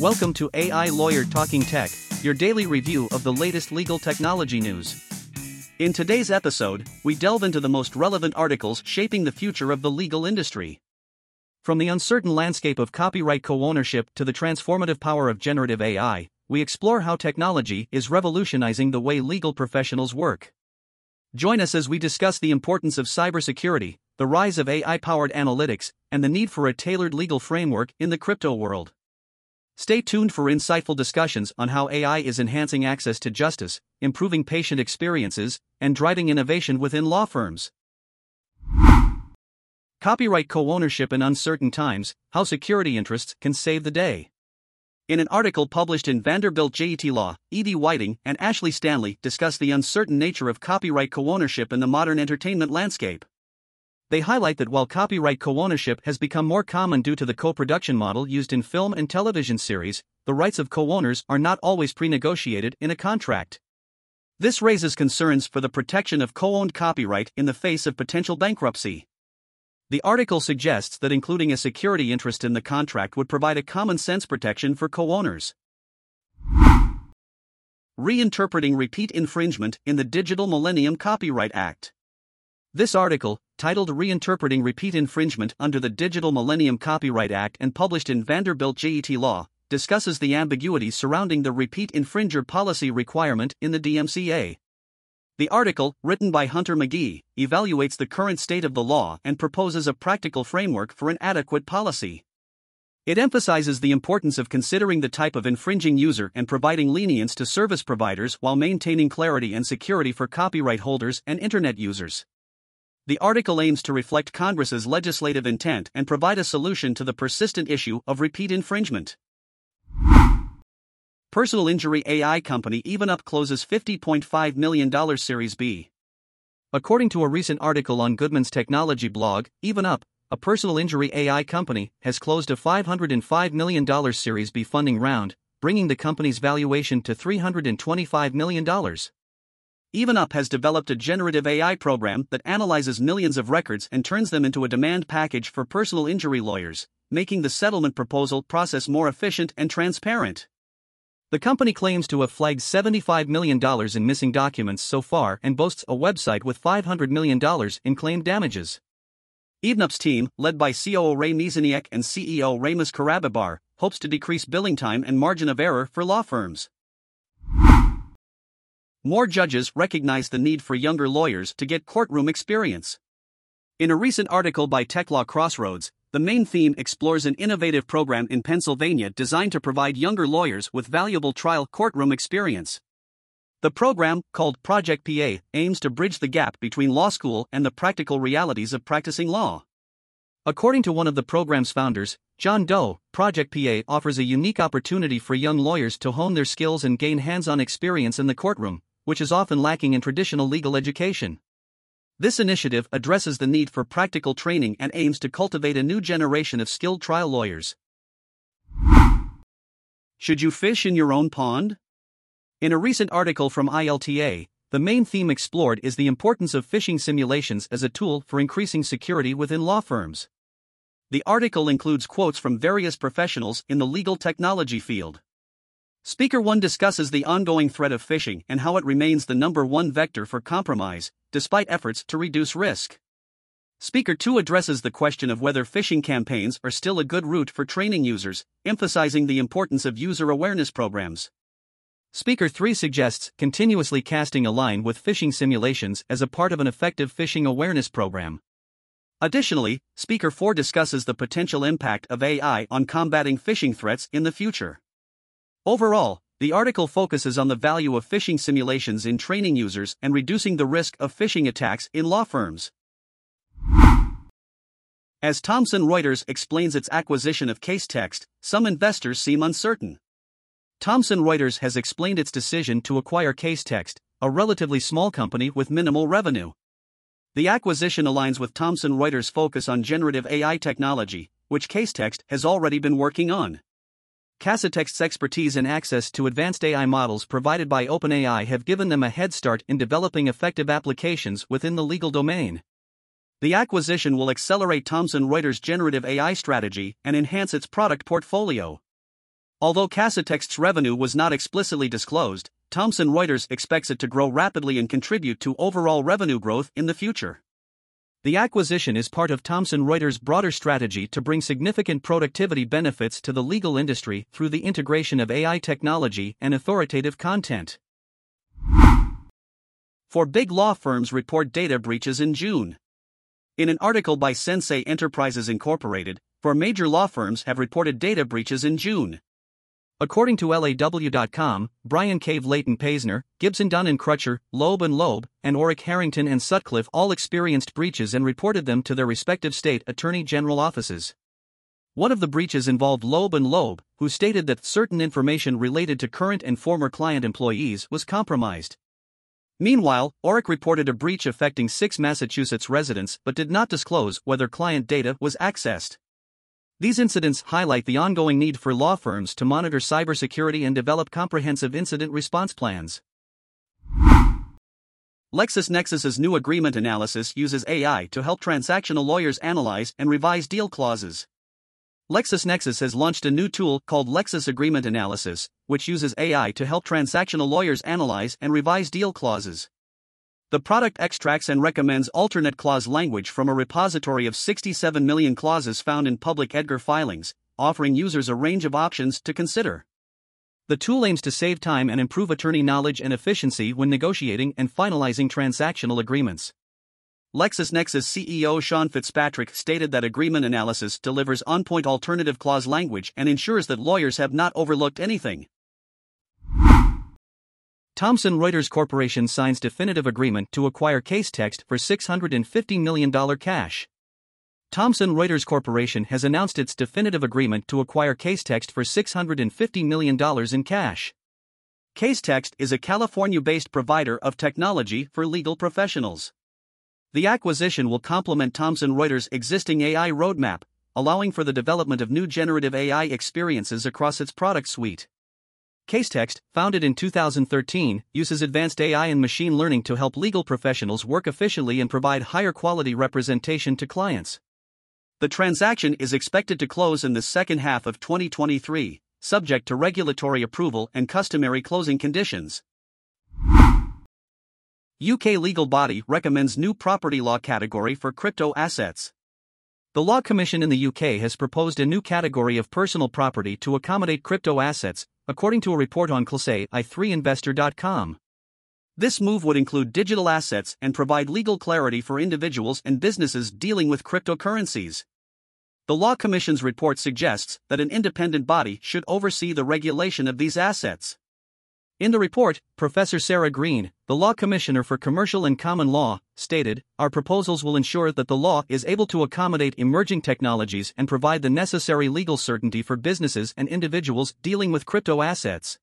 Welcome to AI Lawyer Talking Tech, your daily review of the latest legal technology news. In today's episode, we delve into the most relevant articles shaping the future of the legal industry. From the uncertain landscape of copyright co ownership to the transformative power of generative AI, we explore how technology is revolutionizing the way legal professionals work. Join us as we discuss the importance of cybersecurity, the rise of AI powered analytics, and the need for a tailored legal framework in the crypto world. Stay tuned for insightful discussions on how AI is enhancing access to justice, improving patient experiences, and driving innovation within law firms. Copyright co ownership in uncertain times How security interests can save the day. In an article published in Vanderbilt JET Law, Evie Whiting and Ashley Stanley discuss the uncertain nature of copyright co ownership in the modern entertainment landscape. They highlight that while copyright co ownership has become more common due to the co production model used in film and television series, the rights of co owners are not always pre negotiated in a contract. This raises concerns for the protection of co owned copyright in the face of potential bankruptcy. The article suggests that including a security interest in the contract would provide a common sense protection for co owners. Reinterpreting repeat infringement in the Digital Millennium Copyright Act. This article, titled Reinterpreting Repeat Infringement under the Digital Millennium Copyright Act and published in Vanderbilt JET Law, discusses the ambiguity surrounding the repeat infringer policy requirement in the DMCA. The article, written by Hunter McGee, evaluates the current state of the law and proposes a practical framework for an adequate policy. It emphasizes the importance of considering the type of infringing user and providing lenience to service providers while maintaining clarity and security for copyright holders and Internet users. The article aims to reflect Congress's legislative intent and provide a solution to the persistent issue of repeat infringement. Personal injury AI company EvenUp closes $50.5 million Series B. According to a recent article on Goodman's technology blog, EvenUp, a personal injury AI company, has closed a $505 million Series B funding round, bringing the company's valuation to $325 million. EvenUp has developed a generative AI program that analyzes millions of records and turns them into a demand package for personal injury lawyers, making the settlement proposal process more efficient and transparent. The company claims to have flagged $75 million in missing documents so far and boasts a website with $500 million in claimed damages. EvenUp's team, led by COO Ray Mizaniak and CEO Ramus Karabibar, hopes to decrease billing time and margin of error for law firms. More judges recognize the need for younger lawyers to get courtroom experience. In a recent article by TechLaw Crossroads, the main theme explores an innovative program in Pennsylvania designed to provide younger lawyers with valuable trial courtroom experience. The program, called Project PA, aims to bridge the gap between law school and the practical realities of practicing law. According to one of the program's founders, John Doe, Project PA offers a unique opportunity for young lawyers to hone their skills and gain hands on experience in the courtroom, which is often lacking in traditional legal education. This initiative addresses the need for practical training and aims to cultivate a new generation of skilled trial lawyers. Should you fish in your own pond? In a recent article from ILTA, the main theme explored is the importance of phishing simulations as a tool for increasing security within law firms. The article includes quotes from various professionals in the legal technology field. Speaker 1 discusses the ongoing threat of phishing and how it remains the number one vector for compromise, despite efforts to reduce risk. Speaker 2 addresses the question of whether phishing campaigns are still a good route for training users, emphasizing the importance of user awareness programs. Speaker 3 suggests continuously casting a line with phishing simulations as a part of an effective phishing awareness program. Additionally, Speaker 4 discusses the potential impact of AI on combating phishing threats in the future. Overall, the article focuses on the value of phishing simulations in training users and reducing the risk of phishing attacks in law firms. As Thomson Reuters explains its acquisition of Casetext, some investors seem uncertain. Thomson Reuters has explained its decision to acquire Casetext, a relatively small company with minimal revenue. The acquisition aligns with Thomson Reuters' focus on generative AI technology, which Casetext has already been working on. Casetext's expertise and access to advanced AI models provided by OpenAI have given them a head start in developing effective applications within the legal domain. The acquisition will accelerate Thomson Reuters' generative AI strategy and enhance its product portfolio. Although Casetext's revenue was not explicitly disclosed, Thomson Reuters expects it to grow rapidly and contribute to overall revenue growth in the future. The acquisition is part of Thomson Reuters' broader strategy to bring significant productivity benefits to the legal industry through the integration of AI technology and authoritative content. For big law firms report data breaches in June. In an article by Sensei Enterprises Incorporated, four major law firms have reported data breaches in June. According to LAW.com, Bryan Cave Leighton Paisner, Gibson Dunn and Crutcher, Loeb and Loeb, and Orrick Herrington and Sutcliffe all experienced breaches and reported them to their respective state attorney general offices. One of the breaches involved Loeb and Loeb, who stated that certain information related to current and former client employees was compromised. Meanwhile, Orrick reported a breach affecting six Massachusetts residents but did not disclose whether client data was accessed. These incidents highlight the ongoing need for law firms to monitor cybersecurity and develop comprehensive incident response plans. LexisNexis's new agreement analysis uses AI to help transactional lawyers analyze and revise deal clauses. LexisNexis has launched a new tool called Lexis Agreement Analysis, which uses AI to help transactional lawyers analyze and revise deal clauses. The product extracts and recommends alternate clause language from a repository of 67 million clauses found in public Edgar filings, offering users a range of options to consider. The tool aims to save time and improve attorney knowledge and efficiency when negotiating and finalizing transactional agreements. LexisNexis CEO Sean Fitzpatrick stated that agreement analysis delivers on point alternative clause language and ensures that lawyers have not overlooked anything. Thomson Reuters Corporation signs definitive agreement to acquire Casetext for $650 million cash. Thomson Reuters Corporation has announced its definitive agreement to acquire Casetext for $650 million in cash. Casetext is a California based provider of technology for legal professionals. The acquisition will complement Thomson Reuters' existing AI roadmap, allowing for the development of new generative AI experiences across its product suite. Casetext, founded in 2013, uses advanced AI and machine learning to help legal professionals work efficiently and provide higher quality representation to clients. The transaction is expected to close in the second half of 2023, subject to regulatory approval and customary closing conditions. UK legal body recommends new property law category for crypto assets. The Law Commission in the UK has proposed a new category of personal property to accommodate crypto assets, according to a report on Classe i3investor.com. This move would include digital assets and provide legal clarity for individuals and businesses dealing with cryptocurrencies. The Law Commission's report suggests that an independent body should oversee the regulation of these assets. In the report, Professor Sarah Green, the Law Commissioner for Commercial and Common Law, stated Our proposals will ensure that the law is able to accommodate emerging technologies and provide the necessary legal certainty for businesses and individuals dealing with crypto assets.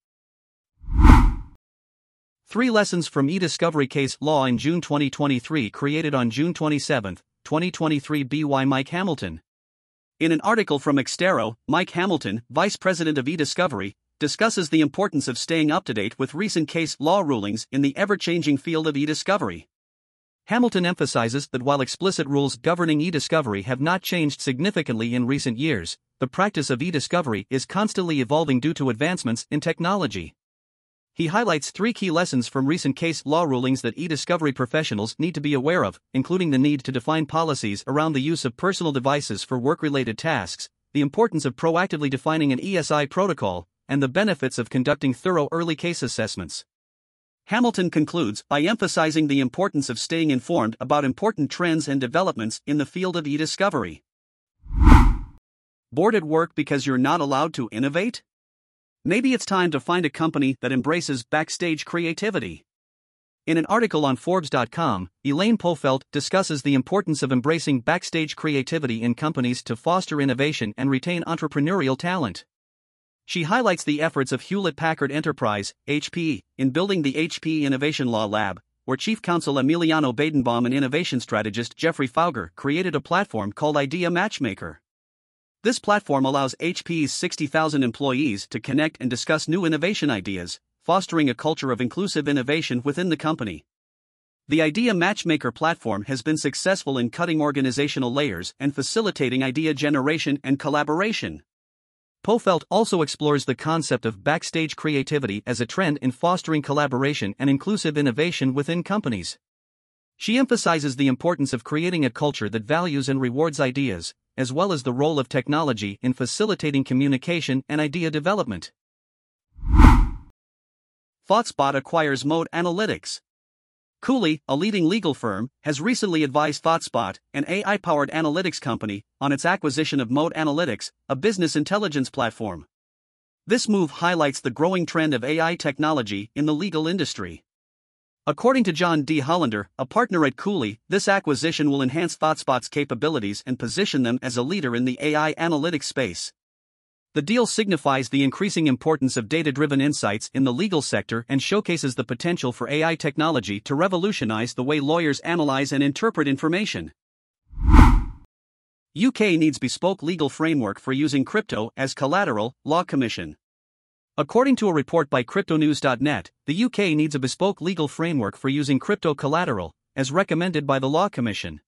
Three lessons from e-discovery case law in June 2023 created on June 27, 2023 by Mike Hamilton. In an article from Exterro, Mike Hamilton, Vice President of eDiscovery, discusses the importance of staying up to date with recent case law rulings in the ever changing field of e discovery. Hamilton emphasizes that while explicit rules governing e discovery have not changed significantly in recent years, the practice of e discovery is constantly evolving due to advancements in technology. He highlights three key lessons from recent case law rulings that e discovery professionals need to be aware of, including the need to define policies around the use of personal devices for work related tasks, the importance of proactively defining an ESI protocol, and the benefits of conducting thorough early case assessments. Hamilton concludes by emphasizing the importance of staying informed about important trends and developments in the field of e discovery. Bored at work because you're not allowed to innovate? Maybe it's time to find a company that embraces backstage creativity. In an article on Forbes.com, Elaine Pofeldt discusses the importance of embracing backstage creativity in companies to foster innovation and retain entrepreneurial talent. She highlights the efforts of Hewlett Packard Enterprise, HP, in building the HP Innovation Law Lab, where Chief Counsel Emiliano Badenbaum and innovation strategist Jeffrey Fauger created a platform called Idea Matchmaker. This platform allows HP's 60,000 employees to connect and discuss new innovation ideas, fostering a culture of inclusive innovation within the company. The Idea Matchmaker platform has been successful in cutting organizational layers and facilitating idea generation and collaboration. Pofeldt also explores the concept of backstage creativity as a trend in fostering collaboration and inclusive innovation within companies. She emphasizes the importance of creating a culture that values and rewards ideas, as well as the role of technology in facilitating communication and idea development. ThoughtSpot acquires Mode Analytics. Cooley, a leading legal firm, has recently advised ThoughtSpot, an AI powered analytics company, on its acquisition of Mode Analytics, a business intelligence platform. This move highlights the growing trend of AI technology in the legal industry. According to John D. Hollander, a partner at Cooley, this acquisition will enhance ThoughtSpot's capabilities and position them as a leader in the AI analytics space. The deal signifies the increasing importance of data driven insights in the legal sector and showcases the potential for AI technology to revolutionize the way lawyers analyze and interpret information. UK needs bespoke legal framework for using crypto as collateral, Law Commission. According to a report by CryptoNews.net, the UK needs a bespoke legal framework for using crypto collateral, as recommended by the Law Commission.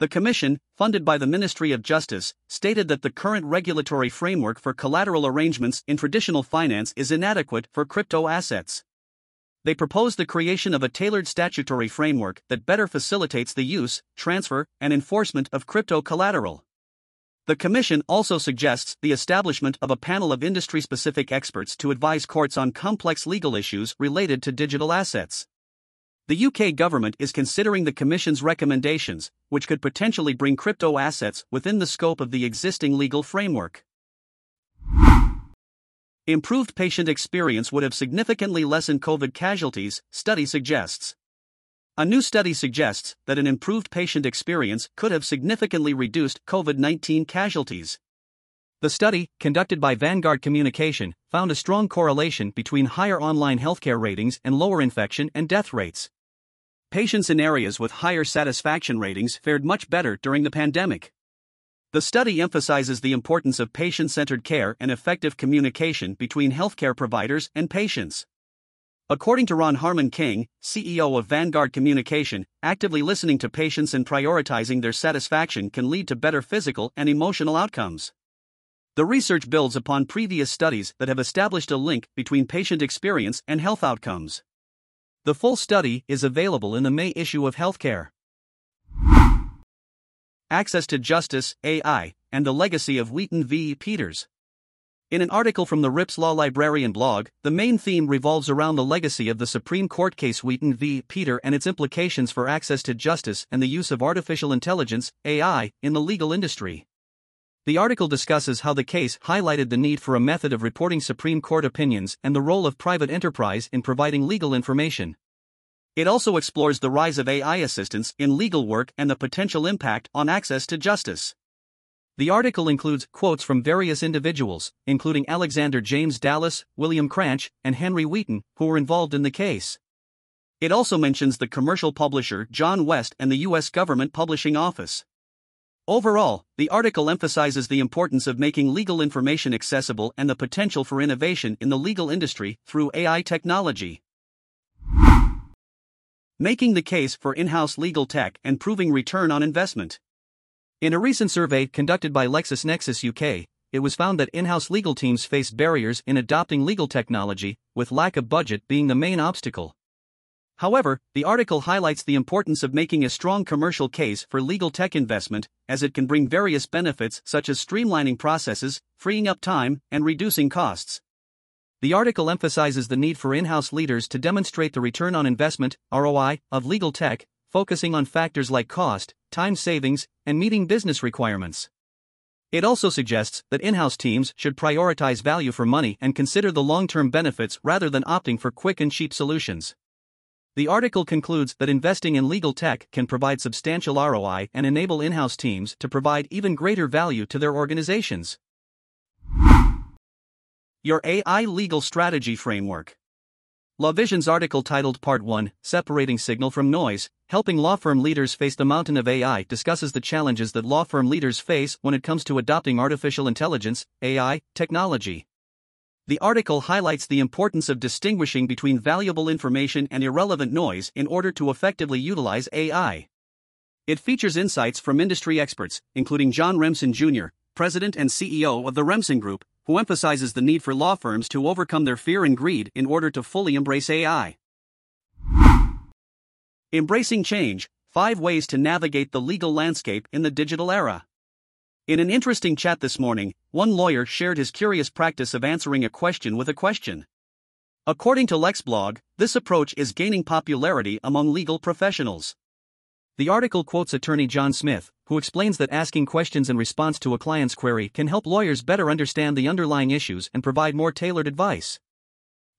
The Commission, funded by the Ministry of Justice, stated that the current regulatory framework for collateral arrangements in traditional finance is inadequate for crypto assets. They proposed the creation of a tailored statutory framework that better facilitates the use, transfer, and enforcement of crypto collateral. The Commission also suggests the establishment of a panel of industry specific experts to advise courts on complex legal issues related to digital assets. The UK government is considering the Commission's recommendations, which could potentially bring crypto assets within the scope of the existing legal framework. Improved patient experience would have significantly lessened COVID casualties, study suggests. A new study suggests that an improved patient experience could have significantly reduced COVID 19 casualties. The study, conducted by Vanguard Communication, found a strong correlation between higher online healthcare ratings and lower infection and death rates. Patients in areas with higher satisfaction ratings fared much better during the pandemic. The study emphasizes the importance of patient centered care and effective communication between healthcare providers and patients. According to Ron Harmon King, CEO of Vanguard Communication, actively listening to patients and prioritizing their satisfaction can lead to better physical and emotional outcomes. The research builds upon previous studies that have established a link between patient experience and health outcomes. The full study is available in the May issue of Healthcare. Access to Justice, AI, and the Legacy of Wheaton v. Peters. In an article from the Rips Law Librarian blog, the main theme revolves around the legacy of the Supreme Court case Wheaton v. Peter and its implications for access to justice and the use of artificial intelligence, AI, in the legal industry. The article discusses how the case highlighted the need for a method of reporting Supreme Court opinions and the role of private enterprise in providing legal information. It also explores the rise of AI assistance in legal work and the potential impact on access to justice. The article includes quotes from various individuals, including Alexander James Dallas, William Cranch, and Henry Wheaton, who were involved in the case. It also mentions the commercial publisher John West and the U.S. Government Publishing Office. Overall, the article emphasizes the importance of making legal information accessible and the potential for innovation in the legal industry through AI technology. Making the case for in house legal tech and proving return on investment. In a recent survey conducted by LexisNexis UK, it was found that in house legal teams face barriers in adopting legal technology, with lack of budget being the main obstacle. However, the article highlights the importance of making a strong commercial case for legal tech investment, as it can bring various benefits such as streamlining processes, freeing up time, and reducing costs. The article emphasizes the need for in house leaders to demonstrate the return on investment ROI, of legal tech, focusing on factors like cost, time savings, and meeting business requirements. It also suggests that in house teams should prioritize value for money and consider the long term benefits rather than opting for quick and cheap solutions. The article concludes that investing in legal tech can provide substantial ROI and enable in house teams to provide even greater value to their organizations. Your AI Legal Strategy Framework. LawVision's article titled Part 1 Separating Signal from Noise Helping Law Firm Leaders Face the Mountain of AI discusses the challenges that law firm leaders face when it comes to adopting artificial intelligence, AI, technology. The article highlights the importance of distinguishing between valuable information and irrelevant noise in order to effectively utilize AI. It features insights from industry experts, including John Remsen Jr., President and CEO of the Remsen Group, who emphasizes the need for law firms to overcome their fear and greed in order to fully embrace AI. Embracing Change Five Ways to Navigate the Legal Landscape in the Digital Era. In an interesting chat this morning, one lawyer shared his curious practice of answering a question with a question. According to LexBlog, this approach is gaining popularity among legal professionals. The article quotes attorney John Smith, who explains that asking questions in response to a client's query can help lawyers better understand the underlying issues and provide more tailored advice.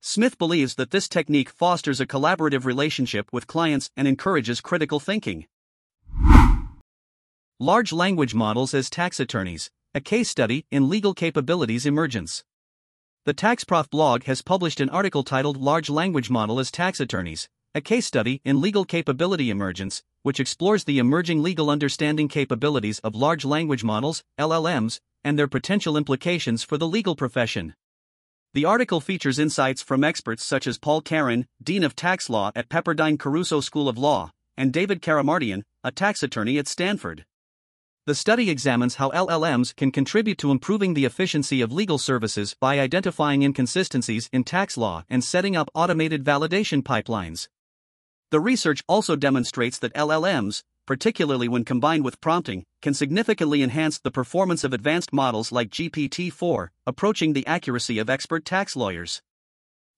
Smith believes that this technique fosters a collaborative relationship with clients and encourages critical thinking. Large language models as tax attorneys, a case study in legal capabilities emergence. The TaxProf blog has published an article titled Large Language Model as Tax Attorneys, a case study in legal capability emergence, which explores the emerging legal understanding capabilities of large language models, LLMs, and their potential implications for the legal profession. The article features insights from experts such as Paul Caron, Dean of Tax Law at Pepperdine Caruso School of Law, and David Karamardian, a tax attorney at Stanford. The study examines how LLMs can contribute to improving the efficiency of legal services by identifying inconsistencies in tax law and setting up automated validation pipelines. The research also demonstrates that LLMs, particularly when combined with prompting, can significantly enhance the performance of advanced models like GPT 4, approaching the accuracy of expert tax lawyers.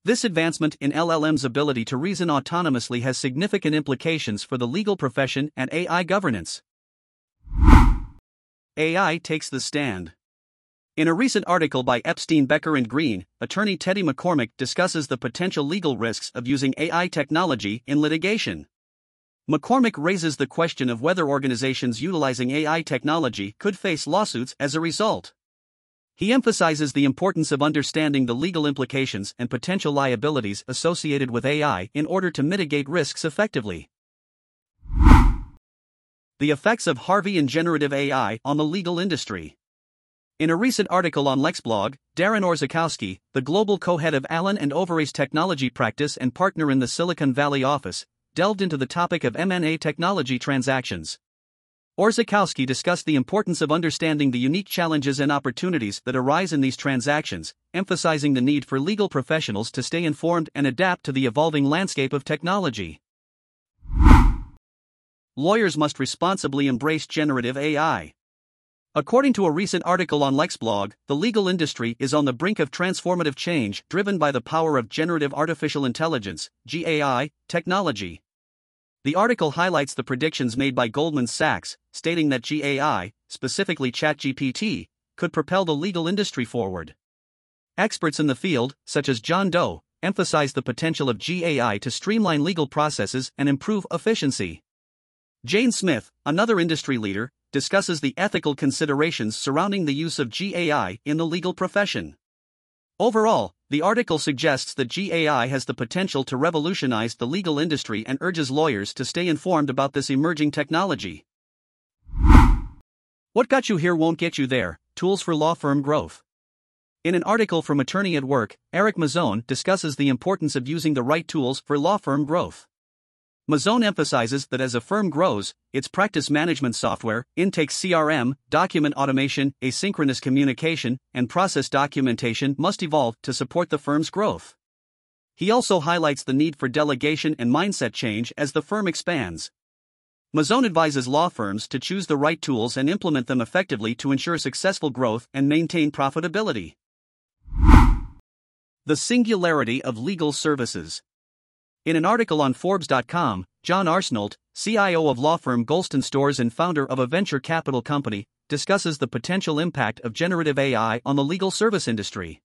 This advancement in LLM's ability to reason autonomously has significant implications for the legal profession and AI governance. AI takes the stand. In a recent article by Epstein Becker and Green, attorney Teddy McCormick discusses the potential legal risks of using AI technology in litigation. McCormick raises the question of whether organizations utilizing AI technology could face lawsuits as a result. He emphasizes the importance of understanding the legal implications and potential liabilities associated with AI in order to mitigate risks effectively. The effects of Harvey and generative AI on the legal industry. In a recent article on LexBlog, Darren Orzechowski, the global co head of Allen and Overy's technology practice and partner in the Silicon Valley office, delved into the topic of M&A technology transactions. Orzechowski discussed the importance of understanding the unique challenges and opportunities that arise in these transactions, emphasizing the need for legal professionals to stay informed and adapt to the evolving landscape of technology. Lawyers must responsibly embrace generative AI. According to a recent article on LexBlog, the legal industry is on the brink of transformative change driven by the power of generative artificial intelligence, GAI, technology. The article highlights the predictions made by Goldman Sachs, stating that GAI, specifically ChatGPT, could propel the legal industry forward. Experts in the field, such as John Doe, emphasize the potential of GAI to streamline legal processes and improve efficiency. Jane Smith, another industry leader, discusses the ethical considerations surrounding the use of GAI in the legal profession. Overall, the article suggests that GAI has the potential to revolutionize the legal industry and urges lawyers to stay informed about this emerging technology. What got you here won't get you there Tools for Law Firm Growth. In an article from Attorney at Work, Erik Mazzone discusses the importance of using the right tools for law firm growth. Mazzone emphasizes that as a firm grows, its practice management software, intake CRM, document automation, asynchronous communication, and process documentation must evolve to support the firm's growth. He also highlights the need for delegation and mindset change as the firm expands. Mazzone advises law firms to choose the right tools and implement them effectively to ensure successful growth and maintain profitability. The Singularity of Legal Services in an article on Forbes.com, John Arsenault, CIO of law firm Goulston Storrs and founder of a venture capital company, discusses the potential impact of generative AI on the legal service industry.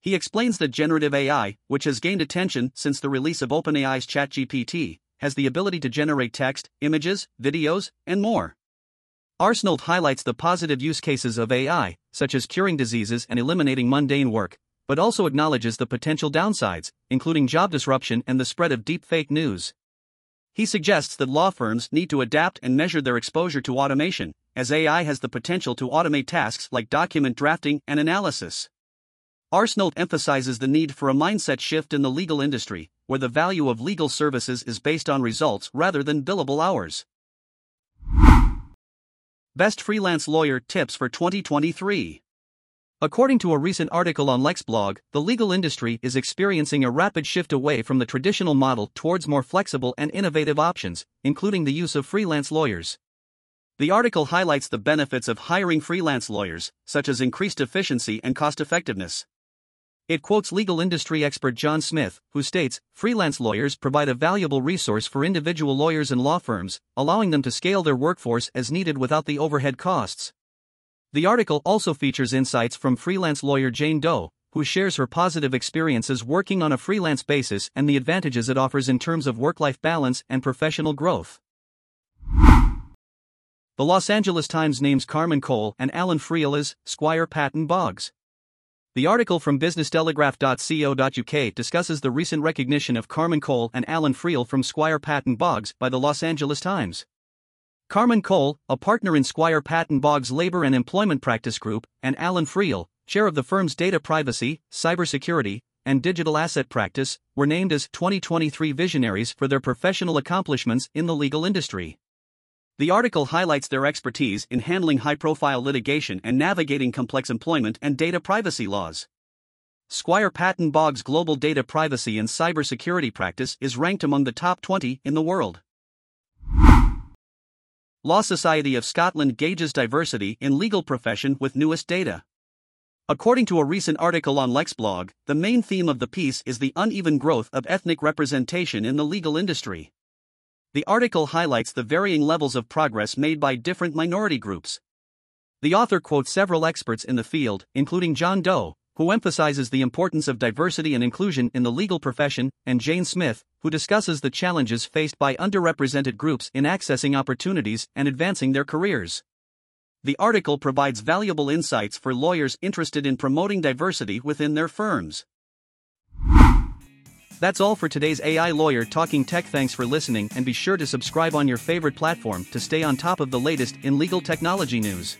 He explains that generative AI, which has gained attention since the release of OpenAI's ChatGPT, has the ability to generate text, images, videos, and more. Arsenault highlights the positive use cases of AI, such as curing diseases and eliminating mundane work, but also acknowledges the potential downsides, including job disruption and the spread of deep fake news. He suggests that law firms need to adapt and measure their exposure to automation, as AI has the potential to automate tasks like document drafting and analysis. Arsenault emphasizes the need for a mindset shift in the legal industry, where the value of legal services is based on results rather than billable hours. Best Freelance Lawyer Tips for 2023 According to a recent article on LexBlog, the legal industry is experiencing a rapid shift away from the traditional model towards more flexible and innovative options, including the use of freelance lawyers. The article highlights the benefits of hiring freelance lawyers, such as increased efficiency and cost effectiveness. It quotes legal industry expert John Smith, who states freelance lawyers provide a valuable resource for individual lawyers and law firms, allowing them to scale their workforce as needed without the overhead costs. The article also features insights from freelance lawyer Jane Doe, who shares her positive experiences working on a freelance basis and the advantages it offers in terms of work life balance and professional growth. The Los Angeles Times names Carmen Cole and Alan Friel as Squire Patton Boggs. The article from businesstelegraph.co.uk discusses the recent recognition of Carmen Cole and Alan Friel from Squire Patton Boggs by the Los Angeles Times. Carmen Cole, a partner in Squire Patton Boggs Labor and Employment Practice Group, and Alan Friel, chair of the firm's data privacy, cybersecurity, and digital asset practice, were named as 2023 visionaries for their professional accomplishments in the legal industry. The article highlights their expertise in handling high profile litigation and navigating complex employment and data privacy laws. Squire Patton Boggs' global data privacy and cybersecurity practice is ranked among the top 20 in the world. Law Society of Scotland gauges diversity in legal profession with newest data. According to a recent article on LexBlog, the main theme of the piece is the uneven growth of ethnic representation in the legal industry. The article highlights the varying levels of progress made by different minority groups. The author quotes several experts in the field, including John Doe, who emphasizes the importance of diversity and inclusion in the legal profession, and Jane Smith, who discusses the challenges faced by underrepresented groups in accessing opportunities and advancing their careers. The article provides valuable insights for lawyers interested in promoting diversity within their firms. That's all for today's AI Lawyer Talking Tech. Thanks for listening, and be sure to subscribe on your favorite platform to stay on top of the latest in legal technology news.